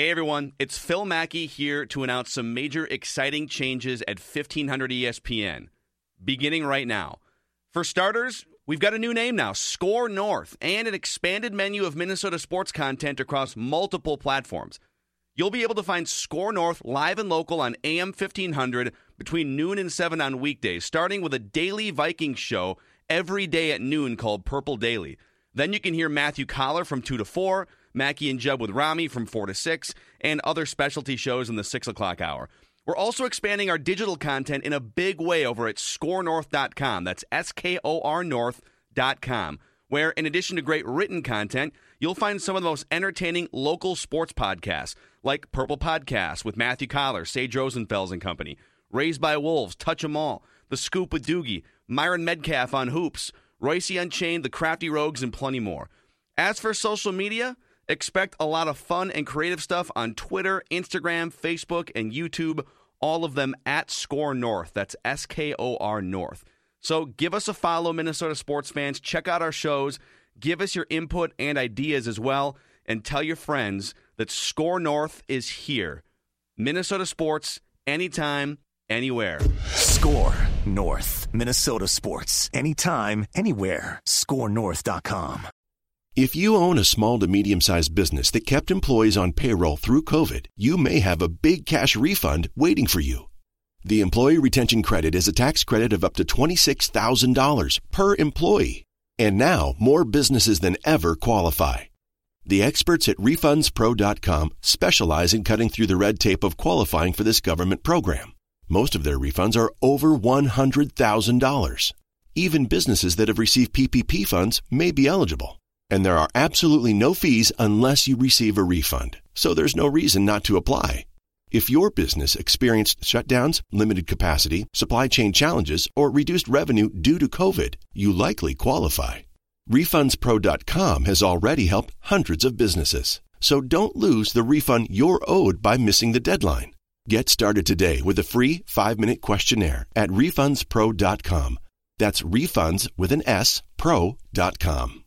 Hey everyone, it's Phil Mackey here to announce some major exciting changes at 1500 ESPN, beginning right now. For starters, we've got a new name now, SKOR North, and an expanded menu of Minnesota sports content across multiple platforms. You'll be able to find SKOR North live and local on AM 1500 between noon and 7 on weekdays, starting with a daily Vikings show every day at noon called Purple Daily. Then you can hear Matthew Coller from 2 to 4, Mackey and Judd with Ramie from 4 to 6, and other specialty shows in the 6 o'clock hour. We're also expanding our digital content in a big way over at skornorth.com. That's S K O R North.com, where in addition to great written content, you'll find some of the most entertaining local sports podcasts, like Purple Podcast with Matthew Coller, Sage Rosenfels and Company, Raised by Wolves, Touch 'em All, The Scoop with Doogie, Myron Medcalf on Hoops, Reusse Unchained, The Crafty Rogues, and plenty more. As for social media, expect a lot of fun and creative stuff on Twitter, Instagram, Facebook, and YouTube, all of them at SKOR North. That's S K O R North. So give us a follow, Minnesota sports fans. Check out our shows. Give us your input and ideas as well. And tell your friends that SKOR North is here. Minnesota sports, anytime, anywhere. SKOR North. Minnesota sports. Anytime, anywhere. SKORNorth.com. If you own a small to medium sized business that kept employees on payroll through COVID, you may have a big cash refund waiting for you. The Employee Retention Credit is a tax credit of up to $26,000 per employee. And now more businesses than ever qualify. The experts at RefundsPro.com specialize in cutting through the red tape of qualifying for this government program. Most of their refunds are over $100,000. Even businesses that have received PPP funds may be eligible. And there are absolutely no fees unless you receive a refund. So there's no reason not to apply. If your business experienced shutdowns, limited capacity, supply chain challenges, or reduced revenue due to COVID, you likely qualify. RefundsPro.com has already helped hundreds of businesses. So don't lose the refund you're owed by missing the deadline. Get started today with a free five minute questionnaire at RefundsPro.com. That's refunds with an S, pro.com.